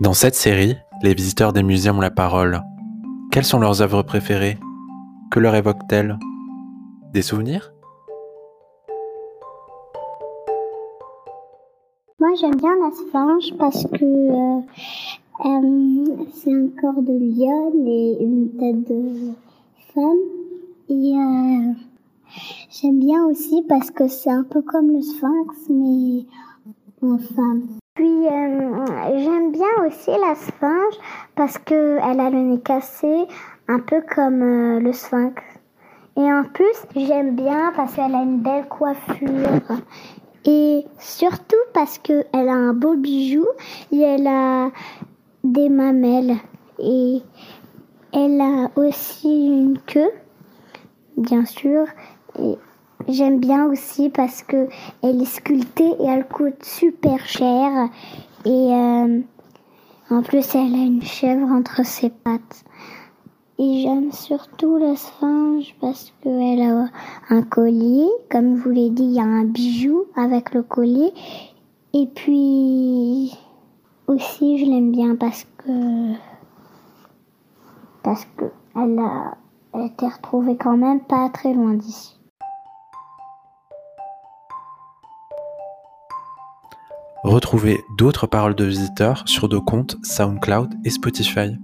Dans cette série, les visiteurs des musées ont la parole. Quelles sont leurs œuvres préférées? Que leur évoquent-elles? Des souvenirs? Moi j'aime bien la sphinge parce que euh, euh, c'est un corps de lion et une tête de femme. Et euh, j'aime bien aussi parce que c'est un peu comme le sphinx mais en femme. Puis j'aime bien aussi la sphinge parce que elle a le nez cassé, un peu comme le sphinx. Et en plus, j'aime bien parce qu'elle a une belle coiffure. Et surtout parce qu'elle a un beau bijou et elle a des mamelles. Et elle a aussi une queue, bien sûr. J'aime bien aussi parce que elle est sculptée et elle coûte super cher. Et euh, en plus, elle a une chèvre entre ses pattes. Et j'aime surtout la sphinge parce qu'elle a un collier. Comme je vous l'ai dit, il y a un bijou avec le collier. Et puis aussi, je l'aime bien parce que parce que elle a été retrouvée quand même pas très loin d'ici. Retrouvez d'autres paroles de visiteurs sur nos comptes SoundCloud et Spotify.